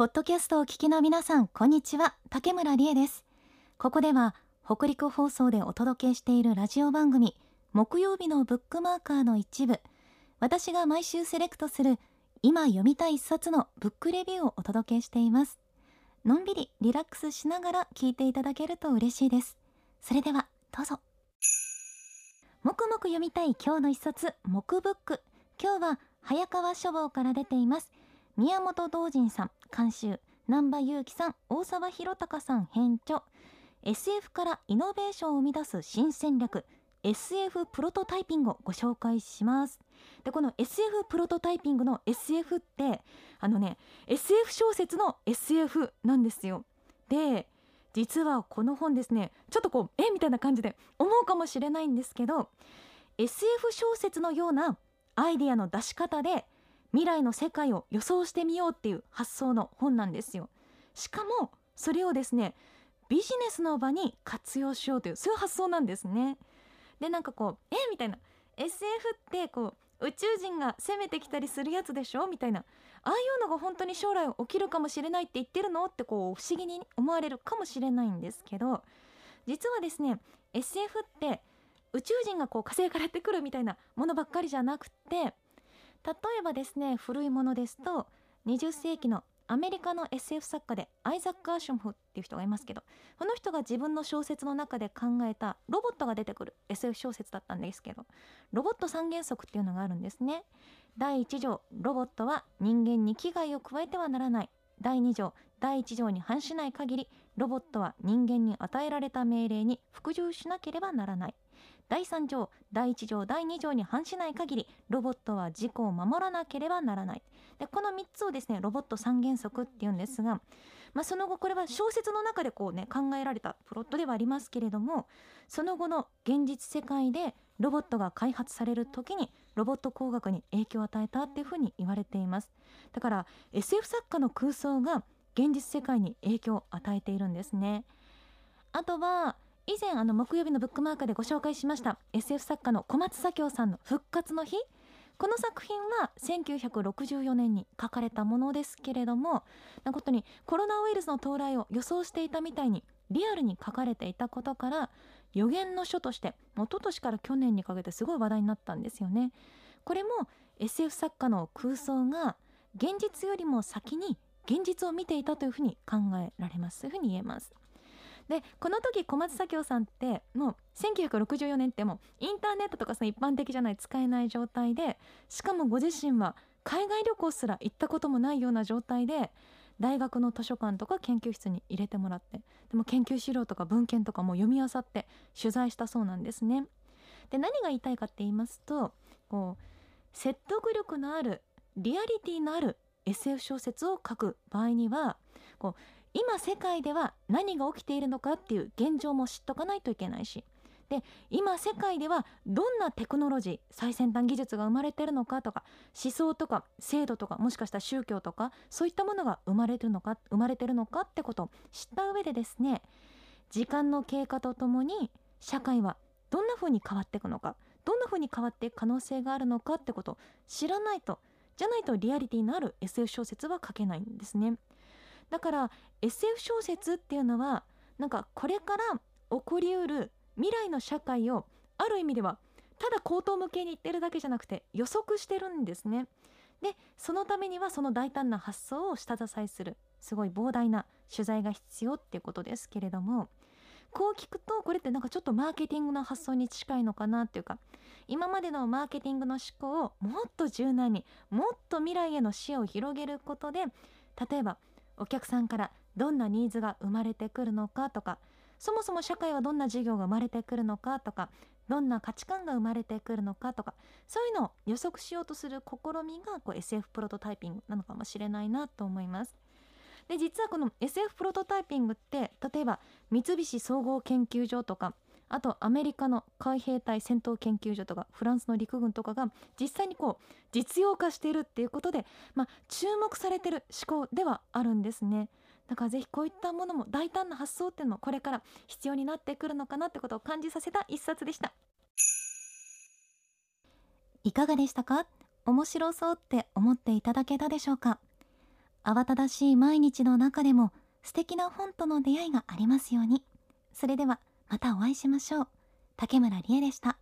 ポッドキャストを聞きの皆さんこんにちは。竹村理恵です。ここでは北陸放送でお届けしているラジオ番組木曜日のブックマーカーの一部。私が毎週セレクトする今読みたい一冊のブックレビューをお届けしています。のんびりリラックスしながら聞いていただけると嬉しいです。それではどうぞ。もくもく読みたい今日の一冊木ブック。今日は早川書房から出ています。宮本道人さん。監修難波裕樹さん大沢弘隆さん編著。SF からイノベーションを生み出す新戦略 SF プロトタイピングをご紹介します。でこの SF プロトタイピングの SF ってあのね SF 小説の SF なんですよ。で実はこの本ですねちょっとこうえみたいな感じで思うかもしれないんですけど SF 小説のようなアイディアの出し方で未来の世界を予想してみようっていう発想の本なんですよ。しかもそれをですねビジネスの場に活用しようというそういう発想なんですね。でなんかこうえ？みたいな。SF ってこう宇宙人が攻めてきたりするやつでしょ？みたいな。ああいうのが本当に将来起きるかもしれないって言ってるの？ってこう不思議に思われるかもしれないんですけど実はですね SF って宇宙人がこう火星からやってくるみたいなものばっかりじゃなくて例えばですね古いものですと20世紀のアメリカの SF 作家でアイザック・アーシュムフっていう人がいますけどこの人が自分の小説の中で考えたロボットが出てくる SF 小説だったんですけどロボット三原則っていうのがあるんですね。第1条ロボットは人間に危害を加えてはならない。第2条第1条に反しない限りロボットは人間に与えられた命令に服従しなければならない。第3条第1条第2条に反しない限りロボットは事故を守らなければならない。でこの3つをですねロボット三原則っていうんですが、まあ、その後これは小説の中でこうね考えられたプロットではありますけれどもその後の現実世界でロボットが開発される時にロボット工学に影響を与えたっていうふうに言われています。だから SF 作家の空想が現実世界に影響を与えているんですね。あとは以前あの木曜日のブックマークでご紹介しました SF 作家の小松左京さんの復活の日。この作品は1964年に書かれたものですけれどもなことにコロナウイルスの到来を予想していたみたいにリアルに書かれていたことから予言の書として一昨年から去年にかけてすごい話題になったんですよね。これも SF 作家の空想が現実よりも先に現実を見ていたというふうに考えられますそういうふうに言えます。でこの時小松左京さんってもう1964年ってもうインターネットとかその一般的じゃない使えない状態でしかもご自身は海外旅行すら行ったこともないような状態で大学の図書館とか研究室に入れてもらってでも研究資料とか文献とかも読み漁って取材したそうなんですね。で何が言いたいかって言いますとこう説得力のあるリアリティのある SF 小説を書く場合にはこう今世界では何が起きているのかっていう現状も知っとかないといけないしで今世界ではどんなテクノロジー最先端技術が生まれてるのかとか思想とか制度とかもしかしたら宗教とかそういったものが生まれてるのか生まれてるのかってことを知った上でですね時間の経過とともに社会はどんな風に変わっていくのかどんな風に変わっていく可能性があるのかってことを知らないとじゃないとリアリティのある SF 小説は書けないんですね。だから SF 小説っていうのはなんかこれから起こりうる未来の社会をある意味ではただ口頭向けに言ってるだけじゃなくて予測してるんですね。でそのためにはその大胆な発想を下支えするすごい膨大な取材が必要っていうことですけれどもこう聞くとこれってなんかちょっとマーケティングの発想に近いのかなっていうか今までのマーケティングの思考をもっと柔軟にもっと未来への視野を広げることで例えばお客さんからどんなニーズが生まれてくるのかとかそもそも社会はどんな事業が生まれてくるのかとかどんな価値観が生まれてくるのかとかそういうのを予測しようとする試みがこう SF プロトタイピングなのかもしれないなと思います。で実はこの SF プロトタイピングって例えば三菱総合研究所とかあとアメリカの海兵隊戦闘研究所とかフランスの陸軍とかが実際にこう実用化しているっていうことで、まあ、注目されてる思考ではあるんですね。だからぜひこういったものも大胆な発想っていうのもこれから必要になってくるのかなってことを感じさせた一冊でした。いかがでしたか？面白そうって思っていただけたでしょうか？慌ただしい毎日の中でも素敵な本との出会いがありますように。それではまたお会いしましょう。竹村理恵でした。